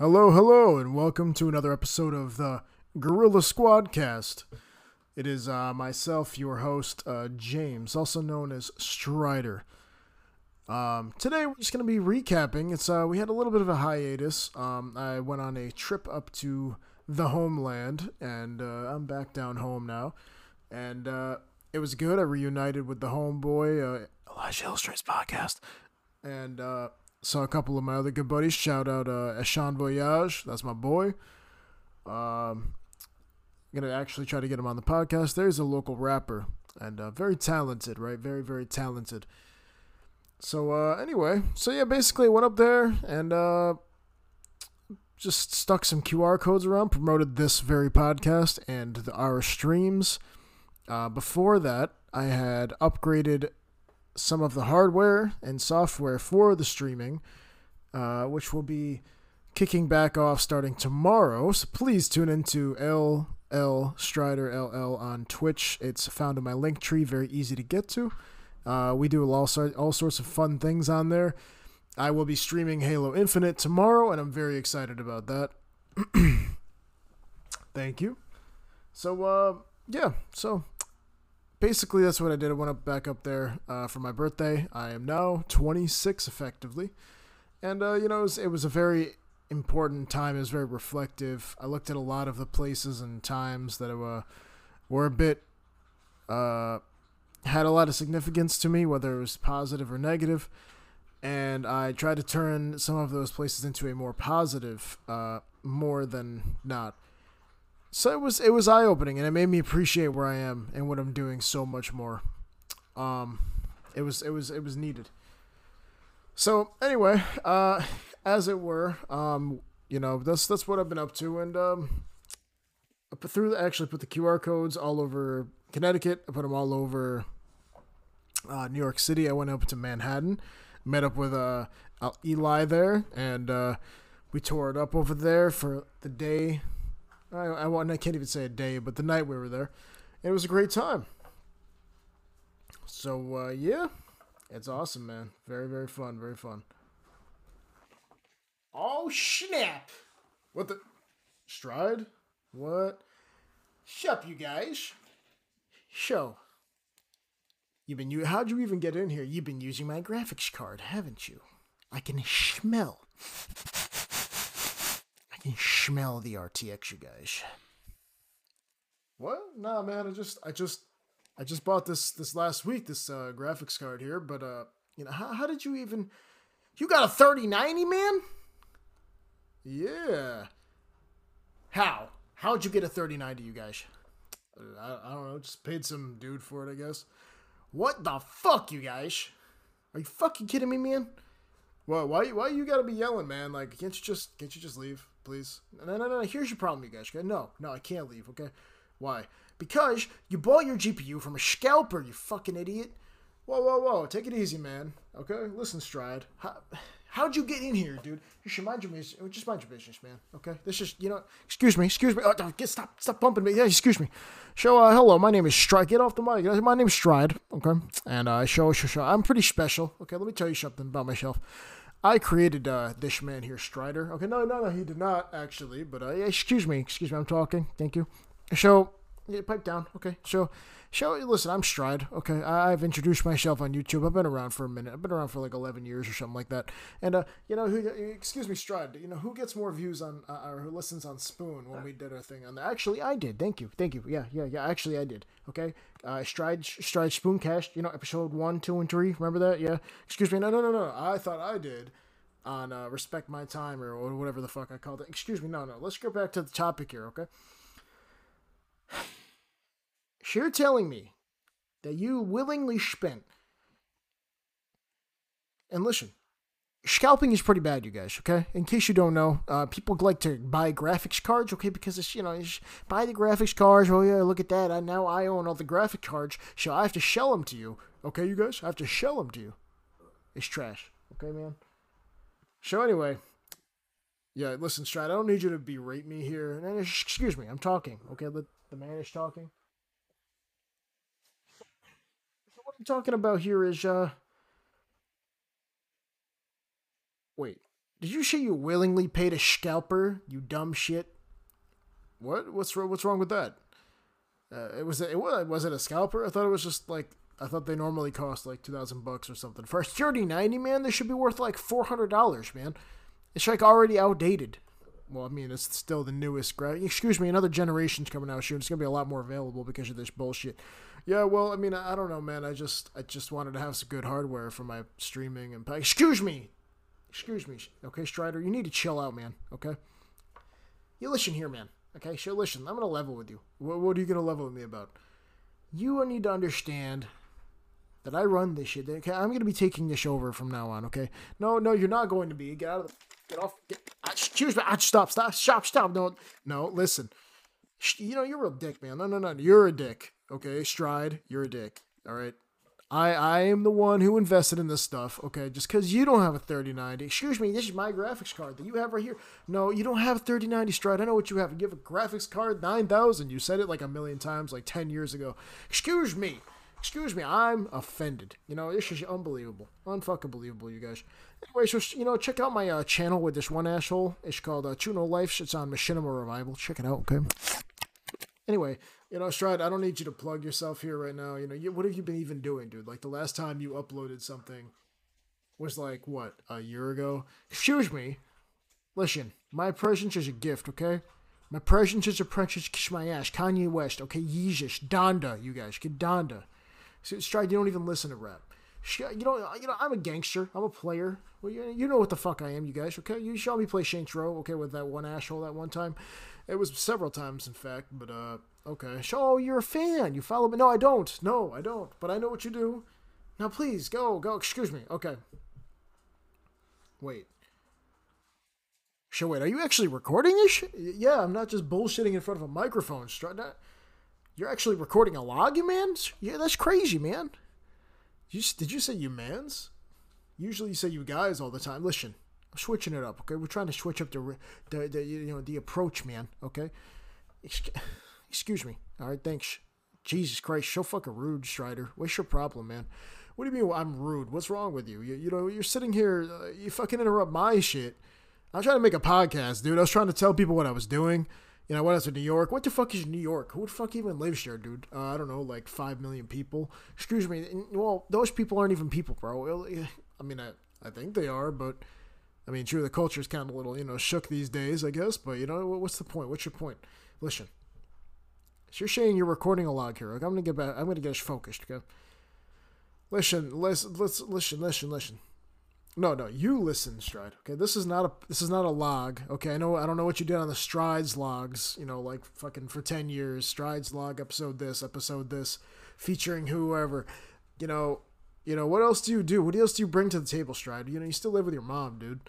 Hello, hello, and welcome to another episode of the Gorilla Squadcast. It is uh, myself, your host, uh, James, also known as Stryder. Um, today we're just going to be recapping. It's uh, we had a little bit of a hiatus. Um, I went on a trip up to the homeland, and uh, I'm back down home now. And uh, it was good. I reunited with the homeboy, uh, Elijah Illustrates podcast, and saw a couple of my other good buddies. Shout out uh, Voyage, that's my boy. Um, I'm gonna actually try to get him on the podcast. There's a local rapper and uh, very talented, right? Very very talented. So uh, anyway, so yeah, basically went up there and uh, just stuck some QR codes around, promoted this very podcast and the, our streams. Uh, before that, I had upgraded some of the hardware and software for the streaming, uh, which will be kicking back off starting tomorrow. So please tune into LL Stryder LL on Twitch. It's found in my link tree, very easy to get to. Uh, we do all, all sorts of fun things on there. I will be streaming Halo Infinite tomorrow, and I'm very excited about that. Thank you. So, uh, yeah, so basically that's what I did. I went up back up there uh, for my birthday. I am now 26 effectively, and uh, you know it was, it was a very important time. It was very reflective. I looked at a lot of the places and times that were were a bit uh, had a lot of significance to me, whether it was positive or negative. negative, and I tried to turn some of those places into a more positive, uh, more than not. So it was it was eye opening, and it made me appreciate where I am and what I'm doing so much more. Um, it was it was it was needed. So anyway, uh, as it were, um, you know that's that's what I've been up to, and um, I put through actually put the QR codes all over Connecticut. I put them all over uh, New York City. I went up to Manhattan, met up with uh, Eli there, and uh, we tore it up over there for the day I, I, I can't even say a day, but the night we were there. It was a great time. So, uh, yeah, it's awesome, man. Very, very fun. Very fun. Oh, snap. What the? Stride? What? Shut you guys. Show. You've been you. How'd you even get in here? You've been using my graphics card, haven't you? I can smell can smell the RTX, you guys. What? Nah, man. I just, I just, I just bought this this last week. This uh, graphics card here, but uh, you know, how, how did you even? You got a thirty ninety, man? Yeah. How? How'd you get a thirty ninety, you guys? I, I don't know. Just paid some dude for it, I guess. What the fuck, you guys? Are you fucking kidding me, man? Well, why why you gotta be yelling, man? Like, can't you just can't you just leave, please? No, no, no. Here's your problem, you guys. No, no, I can't leave. Okay, why? Because you bought your GPU from a scalper, you fucking idiot. Whoa, whoa, whoa. Take it easy, man. Okay, listen, Stride. How, how'd you get in here, dude? You should mind your business. Just mind your business, man. Okay, this is you know. Excuse me, excuse me. Oh, get stop, stop bumping me. Yeah, excuse me. Show, uh, hello. My name is Stride. Get off the mic. My name's Stride. Okay, and uh, show, show, show. I'm pretty special. Okay, let me tell you something about myself. I created uh, this man here, Stryder. Okay, no, no, no, he did not actually. But uh, excuse me, excuse me, I'm talking. Thank you. So, yeah, pipe down. Okay, so, so listen, I'm Stride. Okay, I've introduced myself on YouTube. I've been around for a minute. I've been around for like 11 years or something like that. And uh, you know, who? Excuse me, Stride. You know, who gets more views on uh, or who listens on Spoon when we did our thing on that? Actually, I did. Thank you, thank you. Yeah, yeah, yeah. Actually, I did. Okay, uh, Stride, Stride Spooncast. You know, episode one, two, and three. Remember that? Yeah. Excuse me. No, no, no, no. I thought I did on uh, respect my time or, or whatever the fuck I called it. Excuse me. No, no. Let's go back to the topic here. Okay. You're telling me that you willingly spent. And listen, scalping is pretty bad, you guys. Okay, in case you don't know, uh, people like to buy graphics cards. Okay, because it's you know, buy the graphics cards. Oh yeah, look at that. I now I own all the graphic cards, so I have to sell them to you. Okay, you guys, I have to sell them to you. It's trash. Okay, man. So anyway, yeah, listen, Stride, I don't need you to berate me here. Excuse me, I'm talking. Okay, the, the man is talking. So what I'm talking about here is, uh... Wait, Did you say you willingly paid a scalper? You dumb shit. What? What's wrong? What's wrong with that? Uh, it was it was was it a scalper? I thought it was just like I thought they normally cost like two thousand bucks or something. For a thirty ninety, man, they should be worth like four hundred dollars, man. It's like already outdated. Well, I mean, it's still the newest. Gra- Excuse me, another generation's coming out soon. It's gonna be a lot more available because of this bullshit. Yeah, well, I mean, I, I don't know, man. I just I just wanted to have some good hardware for my streaming and. Excuse me, excuse me. Okay, Stryder, you need to chill out, man. Okay. You listen here, man. Okay, so listen. I'm gonna level with you. What, what are you gonna level with me about? You need to understand that I run this shit. Okay, I'm gonna be taking this over from now on. Okay. No, no, you're not going to be. Get out of the. Get off. Get. ah, Excuse me. ah, Stop. Stop. Stop. Stop. No. No. Listen. You know you're a dick, man. No, no, no. You're a dick. Okay, Stride. You're a dick. All right. I I am the one who invested in this stuff. Okay, just because you don't have a 3090. Excuse me. This is my graphics card that you have right here. No, you don't have a 3090 Stride. I know what you have. You have a graphics card 9000. You said it like a million times, like 10 years ago. Excuse me. Excuse me, I'm offended. You know, this is unbelievable. Unfucking believable, you guys. Anyway, so, you know, check out my uh, channel with this one asshole. It's called uh, Life. It's on Machinima Revival. Check it out, okay? Anyway, you know, Stride, I don't need you to plug yourself here right now. You know, you, what have you been even doing, dude? Like, the last time you uploaded something was like, what, a year ago? Excuse me. Listen, my presence is a gift, okay? My presence is a precious kiss my ass. Kanye West, okay? Yeezus, Donda, you guys. Get Donda. Stride, you don't even listen to rap. You know, you know, I'm a gangster. I'm a player. Well, you, you know what the fuck I am, you guys. Okay, you saw me play Saints Row. Okay, with that one asshole that one time. It was several times, in fact. But uh, okay. Oh, you're a fan. You follow me? No, I don't. No, I don't. But I know what you do. Now, please go, go. Excuse me. Okay. Wait. So wait, are you actually recording this? Yeah, I'm not just bullshitting in front of a microphone. Stride. You're actually recording a log, you mans? Yeah, that's crazy, man. You, did you say you mans? Usually you say you guys all the time. Listen, I'm switching it up, okay? We're trying to switch up the, the, the you know, the approach, man, okay? Excuse me. All right, thanks. Jesus Christ, so fucking rude, Stryder. What's your problem, man? What do you mean I'm rude? What's wrong with you? You, you know, you're sitting here, uh, you fucking interrupt my shit. I'm trying to make a podcast, dude. I was trying to tell people what I was doing. You know, what else? New York. What the fuck is New York? Who the fuck even lives there, dude? Uh, I don't know, like five million people. Excuse me. Well, those people aren't even people, bro. I mean, I, I think they are, but I mean, true, the culture's kind of a little, you know, shook these days, I guess. But you know, what's the point? What's your point? Listen, so you're saying you're recording a log here. Okay? I'm gonna get back. I'm gonna get us focused. Okay. Listen, listen, listen, listen, listen, listen. No, no, you listen, Stride. Okay, this is not a this is not a log. Okay, I know I don't know what you did on the Strides logs. You know, like fucking for ten years, Strides log episode this, episode this, featuring whoever. You know, you know what else do you do? What else do you bring to the table, Stride? You know, you still live with your mom, dude,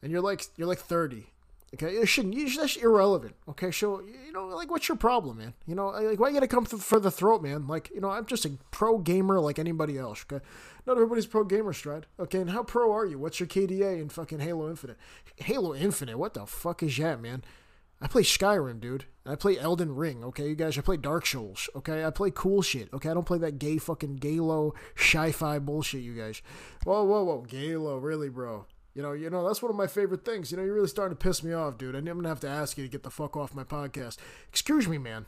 and you're like you're like thirty. Okay, it shouldn't. You, that's irrelevant. Okay, so you know, like, what's your problem, man? You know, like, why you gotta come for the throat, man? Like, you know, I'm just a pro gamer like anybody else. Okay, not everybody's pro gamer, Stride. Okay, and how pro are you? What's your KDA in fucking Halo Infinite? Halo Infinite, what the fuck is that, man? I play Skyrim, dude. I play Elden Ring, okay, you guys. I play Dark Souls, okay. I play cool shit, okay. I don't play that gay fucking Galo sci-fi bullshit, you guys. Whoa, whoa, whoa, Galo, really, bro? You know, you know that's one of my favorite things. You know, you're really starting to piss me off, dude. I'm gonna have to ask you to get the fuck off my podcast. Excuse me, man.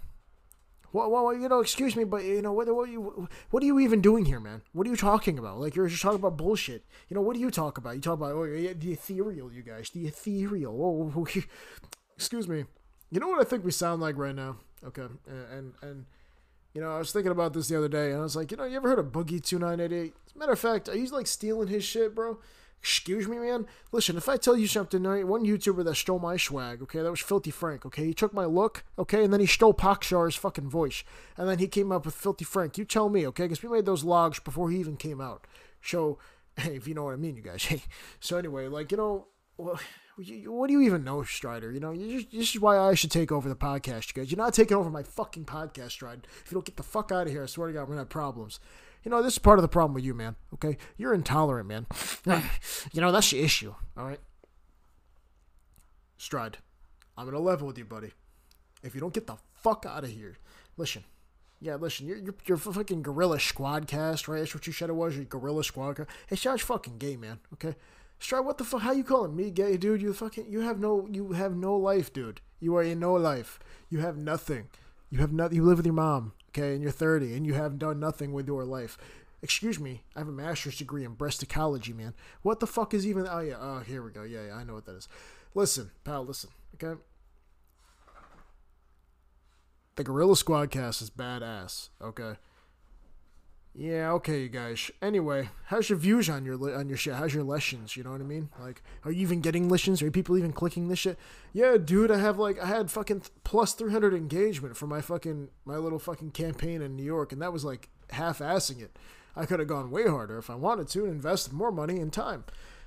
Well, well, you know, excuse me, but you know, what, what, are you, what are you even doing here, man? What are you talking about? Like you're just talking about bullshit. You know, what do you talk about? You talk about oh, the ethereal, you guys, the ethereal. Oh, excuse me. You know what I think we sound like right now? Okay, and and, you know, I was thinking about this the other day, and I was like, you know, you ever heard of Boogie Two Nine Eight Eight? As a matter of fact, are you like stealing his shit, bro? Excuse me, man. Listen, if I tell you something, ain't one YouTuber that stole my swag, okay? That was Filthy Frank, okay? He took my look, okay? And then he stole Pokshar's fucking voice. And then he came up with Filthy Frank. You tell me, okay? Because we made those logs before he even came out. So, hey, if you know what I mean, you guys. Hey, so anyway, like, you know, well, what do you even know, Stryder? You know, just, this is why I should take over the podcast, you guys. You're not taking over my fucking podcast, Stryder. If you don't get the fuck out of here, I swear to God, we're gonna have problems. You know, this is part of the problem with you, man. Okay, you're intolerant, man. you know that's the issue. All right, Stride. I'm gonna level with you, buddy. If you don't get the fuck out of here, listen. Yeah, listen, you're, you're, you're fucking Gorilla Squadcast, right? That's what you said it was, your Gorilla Squad. It sounds fucking gay, man, okay? Stride, what the fuck? How you calling me gay, dude? You fucking, you have no, you have no life, dude. You are in no life. You have nothing. You have nothing. You live with your mom, okay, and you're 30, and you haven't done nothing with your life. Excuse me, I have a master's degree in breast ecology, man. What the fuck is even? Oh yeah, oh here we go. Yeah, yeah, I know what that is. Listen, pal, listen, okay. The Gorilla Squad cast is badass, okay. Yeah, okay, you guys. Anyway, how's your views on your on your shit? How's your lessons? You know what I mean? Like, are you even getting lessons? Are people even clicking this shit? Yeah, dude, I have like I had fucking plus three hundred engagement for my fucking my little fucking campaign in New York, and that was like half-assing it. I could have gone way harder if I wanted to and invested more money and time.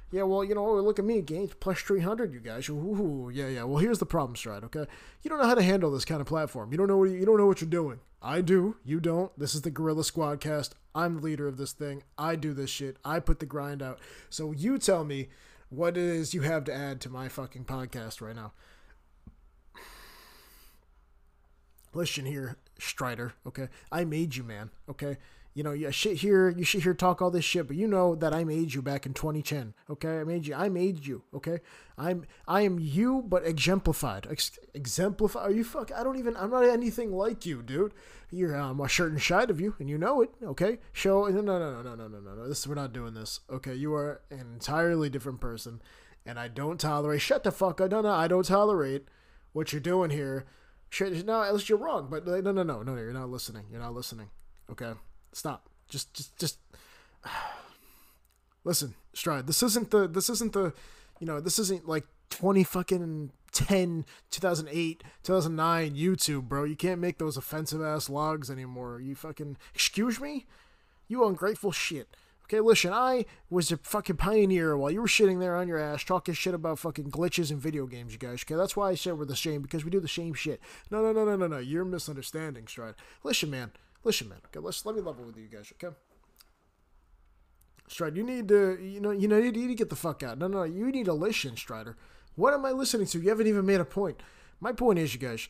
Yeah, well, you know, oh, look at me, gains plus 300, you guys. Ooh, yeah, yeah. Well, here's the problem, Stride, okay? You don't know how to handle this kind of platform. You don't know what you, you don't know what you're doing. I do. You don't. This is the Gorilla Squadcast. I'm the leader of this thing. I do this shit. I put the grind out. So you tell me what it is you have to add to my fucking podcast right now. Listen here, Stryder, okay? I made you, man, okay? You know, you shit here, you shit here, talk all this shit, but you know that I made you back in 2010. Okay, I made you. I made you. Okay, I'm I am you, but exemplified. Ex- exemplify? Are you fuck? I don't even. I'm not anything like you, dude. You're um, a certain side of you, and you know it. Okay, show. No, no, no, no, no, no, no, no. This we're not doing this. Okay, you are an entirely different person, and I don't tolerate. Shut the fuck up. No, no, I don't tolerate what you're doing here. Shit, no, at least you're wrong. But no, no, no, no, no. You're not listening. You're not listening. Okay. Stop. Just, just, just. Listen, Stride. This isn't the. This isn't the. You know, this isn't like twenty fucking 10, 2008, 2009 YouTube, bro. You can't make those offensive ass logs anymore. You fucking. Excuse me? You ungrateful shit. Okay, listen, I was a fucking pioneer while you were shitting there on your ass talking shit about fucking glitches in video games, you guys. Okay, that's why I said we're the same because we do the same shit. No, no, no, no, no, no. You're misunderstanding, Stride. Listen, man. Listen, man. Okay, let's let me level with you guys. Okay. Stryder, you need to, you know, you know, you need to get the fuck out. No, no, you need to listen, Stryder. What am I listening to? You haven't even made a point. My point is, you guys,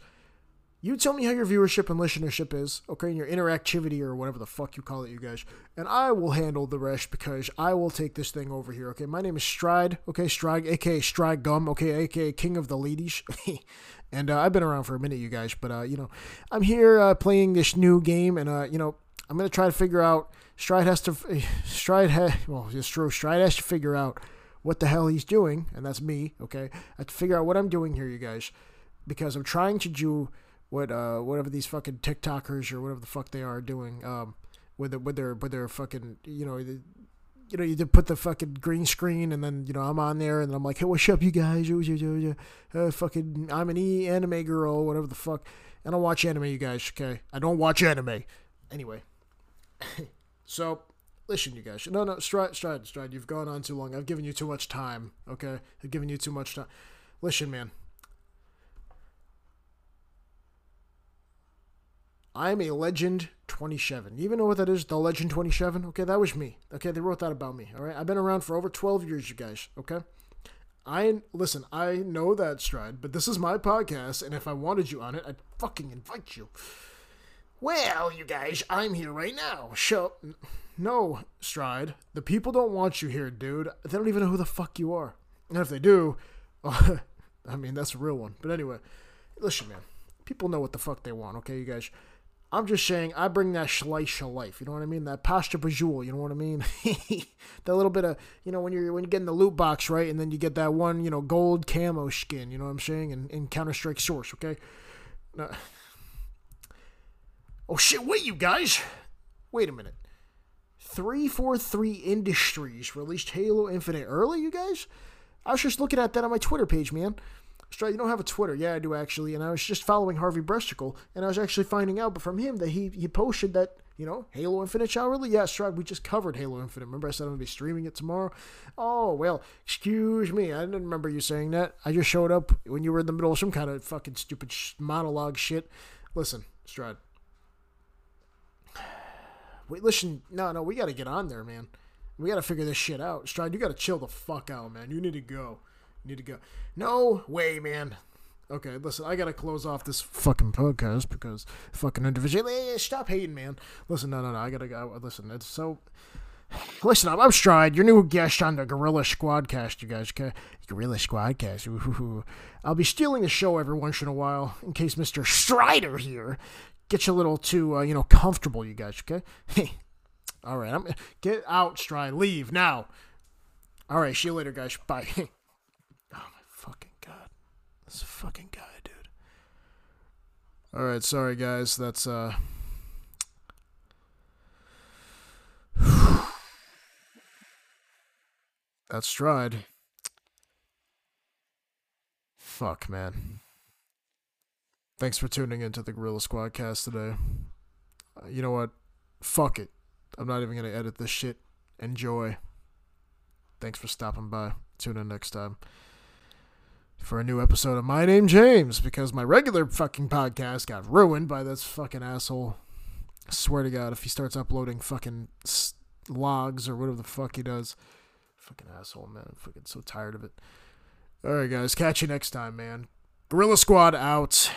you tell me how your viewership and listenership is, okay, and your interactivity or whatever the fuck you call it, you guys, and I will handle the rest because I will take this thing over here, okay? My name is Stride, okay, Stride, aka Stride Gum, okay, aka King of the Ladies. And uh, I've been around for a minute, you guys, but uh, you know, I'm here uh, playing this new game, and uh, you know, I'm gonna try to figure out. Stride has to Stride has well, it's true. Stride has to figure out what the hell he's doing, and that's me. Okay, I have to figure out what I'm doing here, you guys, because I'm trying to do what uh whatever these fucking TikTokers or whatever the fuck they are doing um with the, with their with their fucking you know you know, you put the fucking green screen, and then you know I'm on there, and I'm like, hey, what's up, you guys? Uh, fucking, I'm an e anime girl, whatever the fuck. And I don't watch anime, you guys. Okay, I don't watch anime. Anyway, so listen, you guys. No, no, stride, stride, stride. You've gone on too long. I've given you too much time. Okay, I've given you too much time. Listen, man. I'm a legend 27. You even know what that is? The legend 27? Okay, that was me. Okay, they wrote that about me. All right, I've been around for over 12 years, you guys. Okay, I listen. I know that stride, but this is my podcast, and if I wanted you on it, I'd fucking invite you. Well, you guys, I'm here right now. Show. No, Stride. The people don't want you here, dude. They don't even know who the fuck you are. And if they do, I mean, that's a real one. But anyway, listen, man. People know what the fuck they want, okay, you guys? I'm just saying, I bring that schleish of life. You know what I mean? That pasta bajul. You know what I mean? that little bit of, you know, when you're when you get in the loot box, right, and then you get that one, you know, gold camo skin. You know what I'm saying? In, in Counter Strike Source, okay. Now, oh shit! Wait, you guys. Wait a minute. 343 Industries released Halo Infinite early, you guys? I was just looking at that on my Twitter page, man. Stride, you don't have a Twitter. Yeah, I do actually. And I was just following Harvey Bresticle, and I was actually finding out from him that he, he posted that, you know, Halo Infinite shall really? Yeah, Stride, we just covered Halo Infinite. Remember I said I'm going to be streaming it tomorrow? Oh, well, excuse me. I didn't remember you saying that. I just showed up when you were in the middle of some kind of fucking stupid monologue shit. Listen, Stride. Wait, listen. No, no, we got to get on there, man. We got to figure this shit out. Stride, you got to chill the fuck out, man. You need to go need to go. No way, man. Okay, listen, I gotta close off this fucking podcast because fucking individual. Stop hating, man. Listen, no, no, no. I gotta go. Listen, it's so. Listen I'm Stride, your new guest on the Gorilla Squadcast, you guys. Okay? Gorilla Squadcast. Ooh. I'll be stealing the show every once in a while in case Mr. Stryder here gets you a little too, uh, you know, comfortable, you guys. Okay? Hey, all right, I'm get out, Stride. Leave now. All right, see you later, guys. Bye. oh my fucking god, this fucking guy, dude. All right, sorry guys. That's uh. That's Stride. Fuck, man. Thanks for tuning into the Gorilla Squadcast today. Uh, you know what? Fuck it. I'm not even going to edit this shit. Enjoy. Thanks for stopping by. Tune in next time for a new episode of My Name James because my regular fucking podcast got ruined by this fucking asshole. I swear to God, if he starts uploading fucking logs or whatever the fuck he does, fucking asshole, man. I'm fucking so tired of it. All right, guys. Catch you next time, man. Gorilla Squad out.